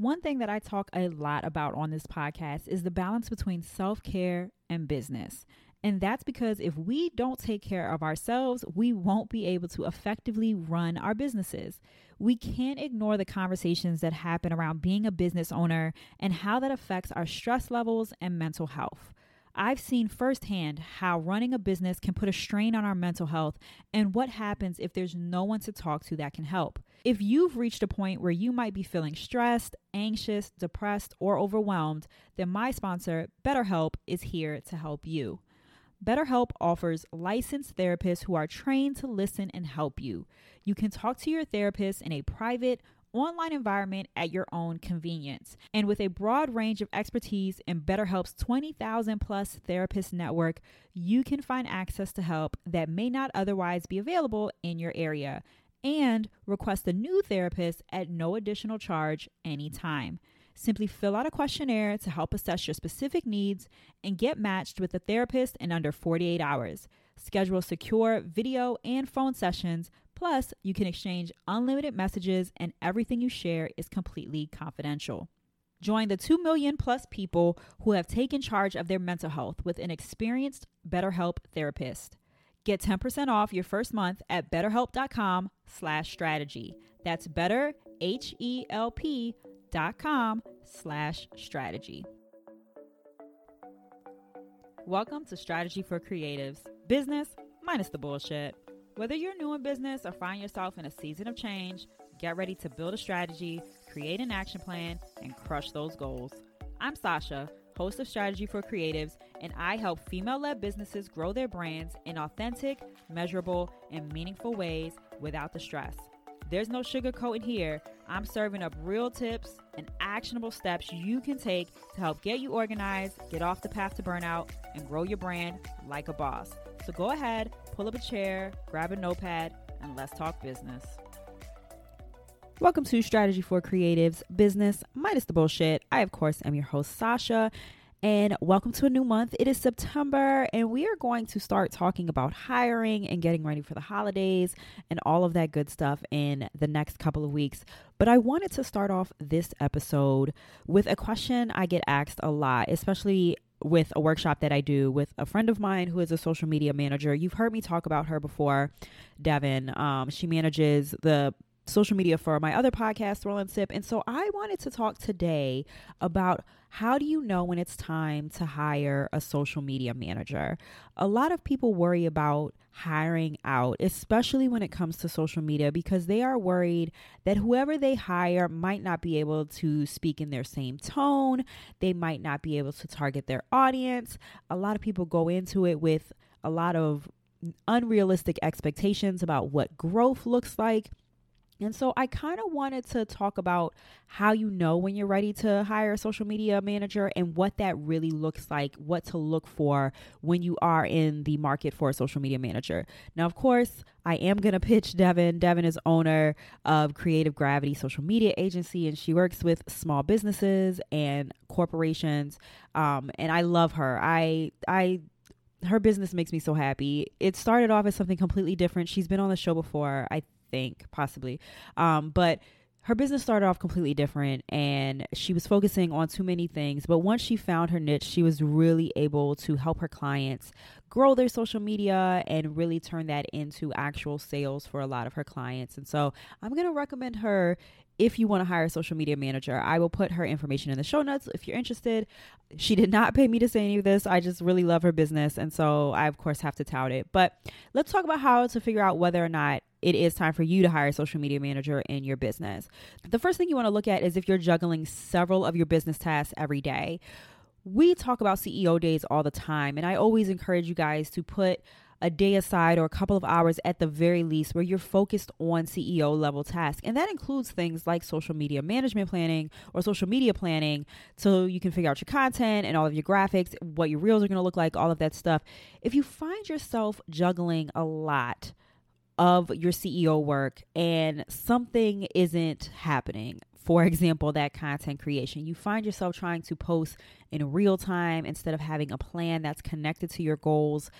One thing that I talk a lot about on this podcast is the balance between self care and business. And that's because if we don't take care of ourselves, we won't be able to effectively run our businesses. We can't ignore the conversations that happen around being a business owner and how that affects our stress levels and mental health. I've seen firsthand how running a business can put a strain on our mental health and what happens if there's no one to talk to that can help. If you've reached a point where you might be feeling stressed, anxious, depressed, or overwhelmed, then my sponsor, BetterHelp, is here to help you. BetterHelp offers licensed therapists who are trained to listen and help you. You can talk to your therapist in a private, online environment at your own convenience. And with a broad range of expertise in BetterHelp's 20,000 plus therapist network, you can find access to help that may not otherwise be available in your area and request a new therapist at no additional charge anytime. Simply fill out a questionnaire to help assess your specific needs and get matched with a therapist in under 48 hours. Schedule secure video and phone sessions. Plus, you can exchange unlimited messages, and everything you share is completely confidential. Join the 2 million plus people who have taken charge of their mental health with an experienced BetterHelp therapist. Get 10% off your first month at betterhelp.com slash strategy. That's better, H-E-L-P dot com slash strategy. Welcome to Strategy for Creatives, business minus the bullshit. Whether you're new in business or find yourself in a season of change, get ready to build a strategy, create an action plan, and crush those goals. I'm Sasha, host of Strategy for Creatives, and I help female led businesses grow their brands in authentic, measurable, and meaningful ways without the stress. There's no sugarcoating here. I'm serving up real tips and actionable steps you can take to help get you organized, get off the path to burnout, and grow your brand like a boss. So go ahead, pull up a chair, grab a notepad, and let's talk business. Welcome to Strategy for Creatives Business minus the bullshit. I, of course, am your host, Sasha, and welcome to a new month. It is September, and we are going to start talking about hiring and getting ready for the holidays and all of that good stuff in the next couple of weeks. But I wanted to start off this episode with a question I get asked a lot, especially with a workshop that I do with a friend of mine who is a social media manager. You've heard me talk about her before, Devin. Um, she manages the social media for my other podcast, Roll and Sip. And so I wanted to talk today about how do you know when it's time to hire a social media manager? A lot of people worry about hiring out, especially when it comes to social media, because they are worried that whoever they hire might not be able to speak in their same tone. They might not be able to target their audience. A lot of people go into it with a lot of unrealistic expectations about what growth looks like and so I kind of wanted to talk about how you know when you're ready to hire a social media manager and what that really looks like, what to look for when you are in the market for a social media manager. Now, of course, I am going to pitch Devin. Devin is owner of Creative Gravity Social Media Agency, and she works with small businesses and corporations. Um, and I love her. I, I, her business makes me so happy. It started off as something completely different. She's been on the show before. I think, possibly. Um, but her business started off completely different and she was focusing on too many things. But once she found her niche, she was really able to help her clients grow their social media and really turn that into actual sales for a lot of her clients. And so I'm going to recommend her if you want to hire a social media manager. I will put her information in the show notes if you're interested. She did not pay me to say any of this. I just really love her business. And so I, of course, have to tout it. But let's talk about how to figure out whether or not it is time for you to hire a social media manager in your business. The first thing you want to look at is if you're juggling several of your business tasks every day. We talk about CEO days all the time, and I always encourage you guys to put a day aside or a couple of hours at the very least where you're focused on CEO level tasks. And that includes things like social media management planning or social media planning so you can figure out your content and all of your graphics, what your reels are going to look like, all of that stuff. If you find yourself juggling a lot, of your CEO work and something isn't happening. For example, that content creation. You find yourself trying to post in real time instead of having a plan that's connected to your goals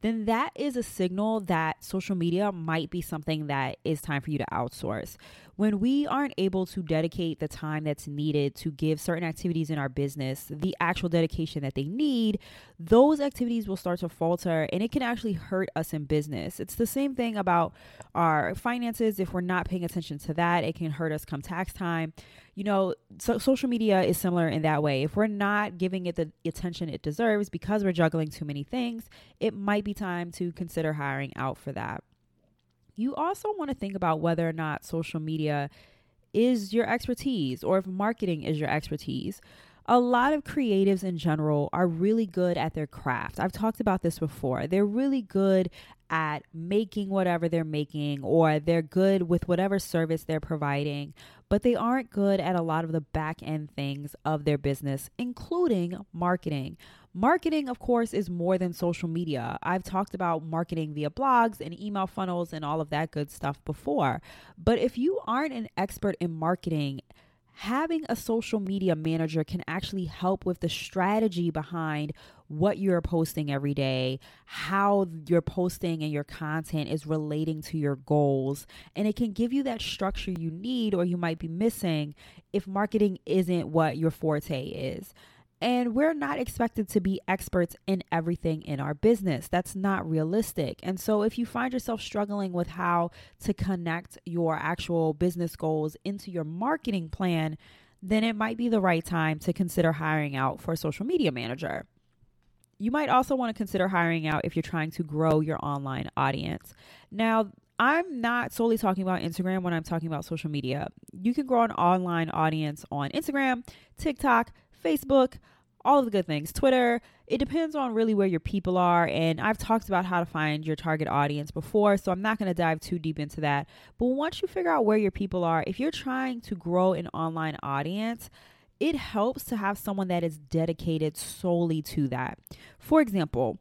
then that is a signal that social media might be something that is time for you to outsource. when we aren't able to dedicate the time that's needed to give certain activities in our business the actual dedication that they need, those activities will start to falter and it can actually hurt us in business. It's the same thing about our finances. If we're not paying attention to that, it can hurt us come tax time. You know, so social media is similar in that way. If we're not giving it the attention it deserves because we're juggling too many things, it might be time to consider hiring out for that you also want to think about whether or not social media is your expertise or if marketing is your expertise. A lot of creatives in general are really good at their craft. I've talked about this before. They're really good at making whatever they're making or they're good with whatever service they're providing, but they aren't good at a lot of the back end things of their business, including marketing. Marketing, of course, is more than social media. I've talked about marketing via blogs and email funnels and all of that good stuff before. But if you aren't an expert in marketing, having a social media manager can actually help with the strategy behind what you're posting every day, how your posting and your content is relating to your goals. And it can give you that structure you need or you might be missing if marketing isn't what your forte is. And we're not expected to be experts in everything in our business. That's not realistic. And so, if you find yourself struggling with how to connect your actual business goals into your marketing plan, then it might be the right time to consider hiring out for a social media manager. You might also want to consider hiring out if you're trying to grow your online audience. Now, I'm not solely talking about Instagram when I'm talking about social media. You can grow an online audience on Instagram, TikTok, Facebook, all of the good things. Twitter, it depends on really where your people are. And I've talked about how to find your target audience before, so I'm not going to dive too deep into that. But once you figure out where your people are, if you're trying to grow an online audience, it helps to have someone that is dedicated solely to that. For example,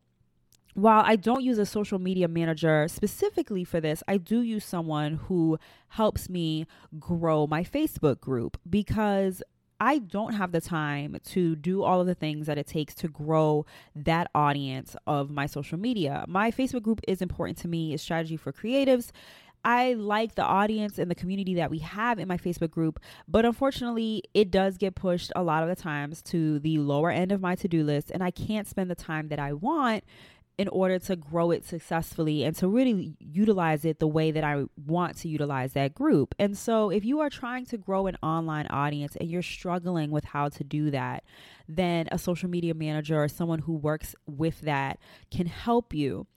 while I don't use a social media manager specifically for this, I do use someone who helps me grow my Facebook group because I don't have the time to do all of the things that it takes to grow that audience of my social media. My Facebook group is important to me, is strategy for creatives. I like the audience and the community that we have in my Facebook group, but unfortunately, it does get pushed a lot of the times to the lower end of my to do list, and I can't spend the time that I want in order to grow it successfully and to really utilize it the way that I want to utilize that group. And so, if you are trying to grow an online audience and you're struggling with how to do that, then a social media manager or someone who works with that can help you.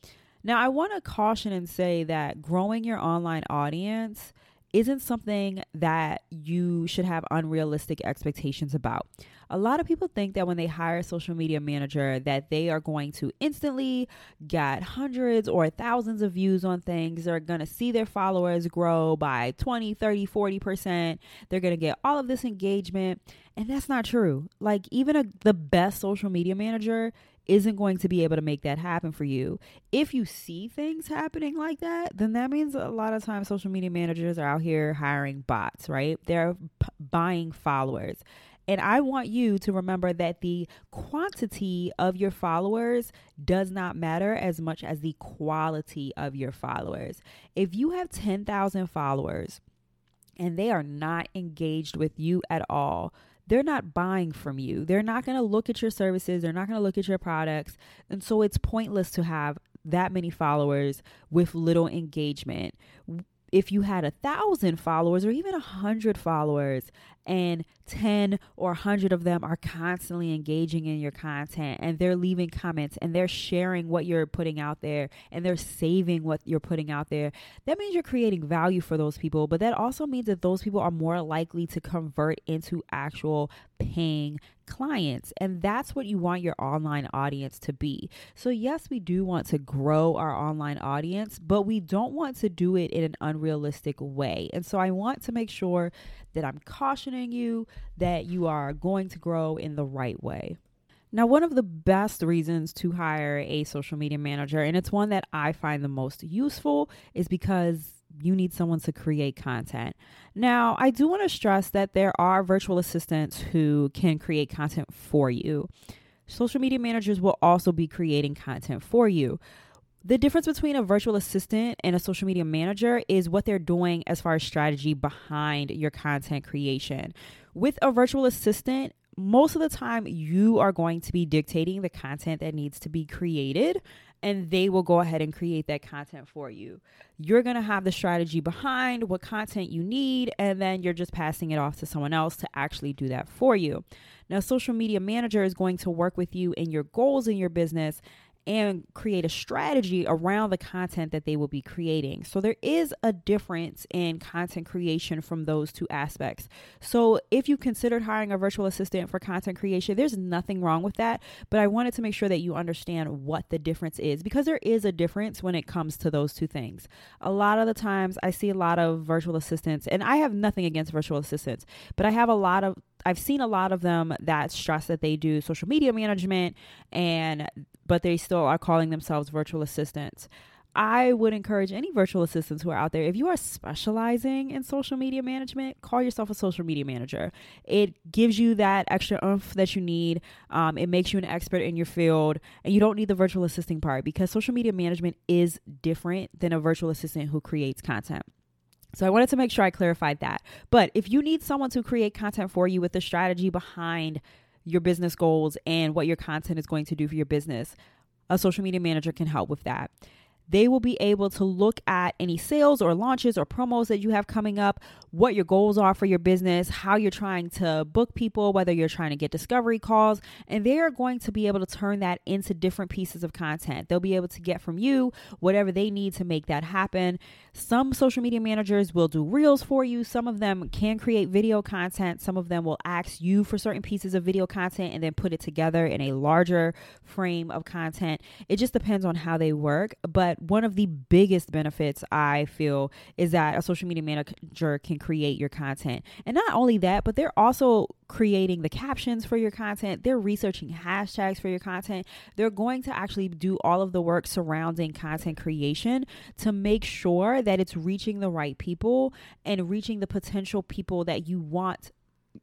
Now, I want to caution and say that growing your online audience isn't something that you should have unrealistic expectations about. A lot of people think that when they hire a social media manager that they are going to instantly get hundreds or thousands of views on things. They're going to see their followers grow by 20, 30, 40%. They're going to get all of this engagement. And that's not true. Like even a, the best social media manager isn't going to be able to make that happen for you. If you see things happening like that, then that means a lot of times social media managers are out here hiring bots, right? They're p- buying followers. And I want you to remember that the quantity of your followers does not matter as much as the quality of your followers. If you have 10,000 followers and they are not engaged with you at all, they're not buying from you. They're not going to look at your services. They're not going to look at your products. And so it's pointless to have that many followers with little engagement. If you had a thousand followers or even a hundred followers and 10 or 100 of them are constantly engaging in your content and they're leaving comments and they're sharing what you're putting out there and they're saving what you're putting out there, that means you're creating value for those people. But that also means that those people are more likely to convert into actual paying clients. And that's what you want your online audience to be. So, yes, we do want to grow our online audience, but we don't want to do it in an unrealistic way. And so, I want to make sure that I'm cautioning you that you are going to grow in the right way. Now, one of the best reasons to hire a social media manager, and it's one that I find the most useful, is because you need someone to create content. Now, I do want to stress that there are virtual assistants who can create content for you. Social media managers will also be creating content for you The difference between a virtual assistant and a social media manager is what they're doing as far as strategy behind your content creation. With a virtual assistant, most of the time you are going to be dictating the content that needs to be created and they will go ahead and create that content for you. You're going to have the strategy behind what content you need, and then you're just passing it off to someone else to actually do that for you. Now, social media manager is going to work with you in your goals in your business and create a strategy around the content that they will be creating. So there is a difference in content creation from those two aspects. So if you considered hiring a virtual assistant for content creation, there's nothing wrong with that, but I wanted to make sure that you understand what the difference is because there is a difference when it comes to those two things. A lot of the times I see a lot of virtual assistants and I have nothing against virtual assistants, but I have a lot of I've seen a lot of them that stress that they do social media management and but they still are calling themselves virtual assistants. I would encourage any virtual assistants who are out there, if you are specializing in social media management, call yourself a social media manager. It gives you that extra oomph that you need. Um, it makes you an expert in your field, and you don't need the virtual assisting part because social media management is different than a virtual assistant who creates content. So I wanted to make sure I clarified that. But if you need someone to create content for you with the strategy behind your business goals and what your content is going to do for your business, a social media manager can help with that. They will be able to look at any sales or launches or promos that you have coming up, what your goals are for your business, how you're trying to book people, whether you're trying to get discovery calls, and they are going to be able to turn that into different pieces of content. They'll be able to get from you whatever they need to make that happen. Some social media managers will do reels for you, some of them can create video content, some of them will ask you for certain pieces of video content and then put it together in a larger frame of content. It just depends on how they work, but one of the biggest benefits I feel is that a social media manager can create your content. And not only that, but they're also creating the captions for your content. They're researching hashtags for your content. They're going to actually do all of the work surrounding content creation to make sure that it's reaching the right people and reaching the potential people that you want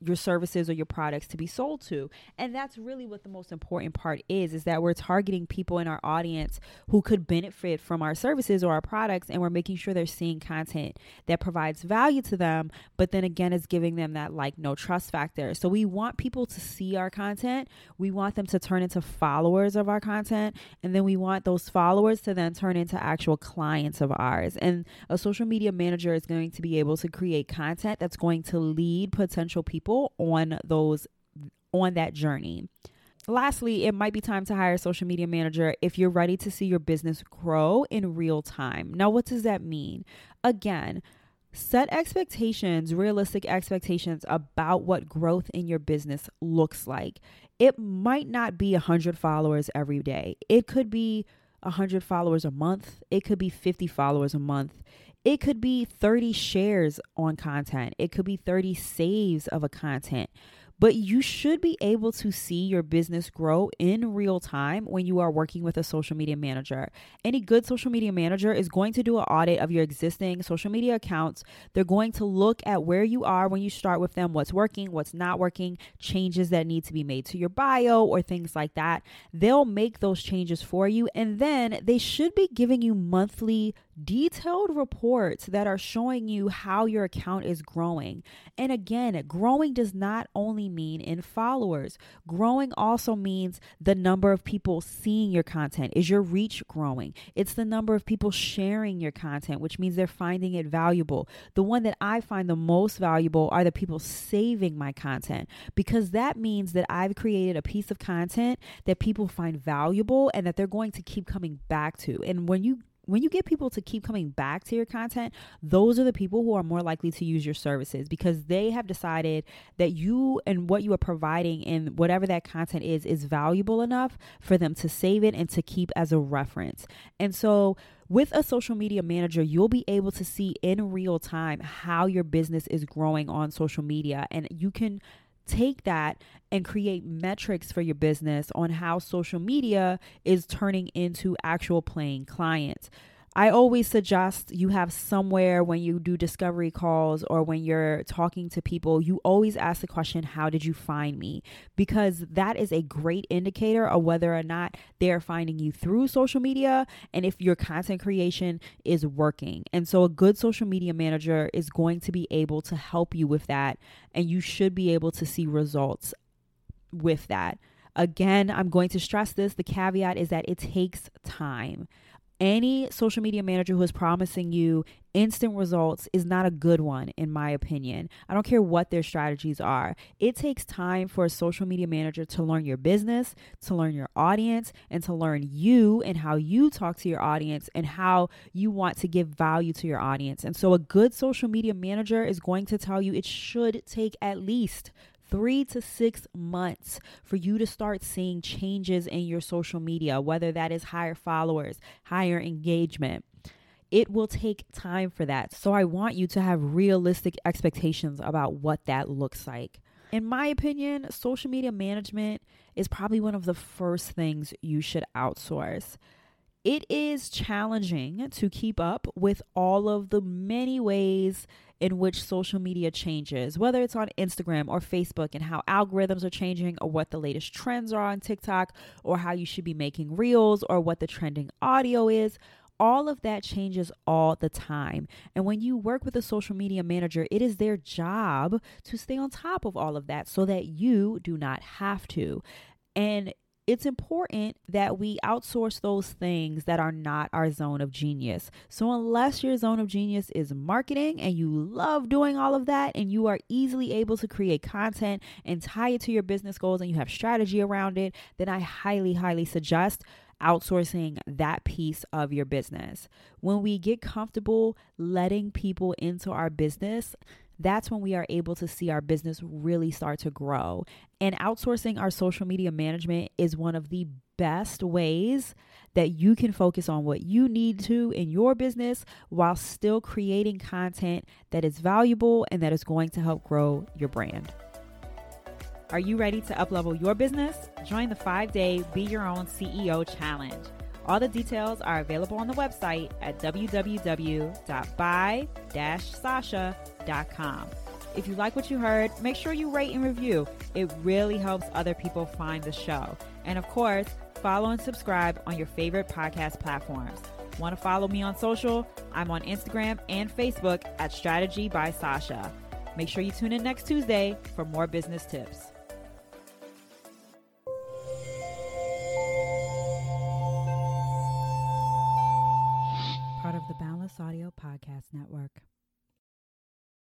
your services or your products to be sold to. And that's really what the most important part is is that we're targeting people in our audience who could benefit from our services or our products and we're making sure they're seeing content that provides value to them but then again is giving them that like know trust factor. So we want people to see our content. We want them to turn into followers of our content and then we want those followers to then turn into actual clients of ours. And a social media manager is going to be able to create content that's going to lead potential people people on those on that journey. Lastly, it might be time to hire a social media manager if you're ready to see your business grow in real time. Now, what does that mean? Again, set expectations, realistic expectations about what growth in your business looks like. It might not be 100 followers every day. It could be 100 followers a month. It could be 50 followers a month. It could be 30 shares on content. It could be 30 saves of a content but you should be able to see your business grow in real time when you are working with a social media manager. Any good social media manager is going to do an audit of your existing social media accounts. They're going to look at where you are when you start with them, what's working, what's not working, changes that need to be made to your bio or things like that. They'll make those changes for you, and then they should be giving you monthly detailed reports that are showing you how your account is growing. And again, growing does not only mean in followers. Growing also means the number of people seeing your content. Is your reach growing? It's the number of people sharing your content, which means they're finding it valuable. The one that I find the most valuable are the people saving my content because that means that I've created a piece of content that people find valuable and that they're going to keep coming back to. And when you when you get people to keep coming back to your content, those are the people who are more likely to use your services because they have decided that you and what you are providing and whatever that content is is valuable enough for them to save it and to keep as a reference. And so with a social media manager, you'll be able to see in real time how your business is growing on social media and you can take that and create metrics for your business on how social media is turning into actual paying clients. I always suggest you have somewhere when you do discovery calls or when you're talking to people, you always ask the question, How did you find me? Because that is a great indicator of whether or not they're finding you through social media and if your content creation is working. And so, a good social media manager is going to be able to help you with that, and you should be able to see results with that. Again, I'm going to stress this the caveat is that it takes time any social media manager who is promising you instant results is not a good one, in my opinion. I don't care what their strategies are. It takes time for a social media manager to learn your business, to learn your audience, and to learn you and how you talk to your audience and how you want to give value to your audience. And so, a good social media manager is going to tell you it should take at least three to six months for you to start seeing changes in your social media, whether that is higher followers, higher engagement. It will take time for that. So I want you to have realistic expectations about what that looks like. In my opinion, social media management is probably one of the first things you should outsource. It is challenging to keep up with all of the many ways in which social media changes, whether it's on Instagram or Facebook, and how algorithms are changing, or what the latest trends are on TikTok, or how you should be making reels, or what the trending audio is. All of that changes all the time. And when you work with a social media manager, it is their job to stay on top of all of that so that you do not have to. And it's important that we outsource those things that are not our zone of genius. So, unless your zone of genius is marketing and you love doing all of that and you are easily able to create content and tie it to your business goals and you have strategy around it, then I highly, highly suggest outsourcing that piece of your business. When we get comfortable letting people into our business, that's when we are able to see our business really start to grow. And outsourcing our social media management is one of the best ways that you can focus on what you need to in your business while still creating content that is valuable and that is going to help grow your brand. Are you ready to uplevel your business? Join the five day Be Your Own CEO Challenge. All the details are available on the website at www.by-sasha.com. If you like what you heard, make sure you rate and review. It really helps other people find the show. And of course, follow and subscribe on your favorite podcast platforms. Want to follow me on social? I'm on Instagram and Facebook at Strategy by Sasha. Make sure you tune in next Tuesday for more business tips.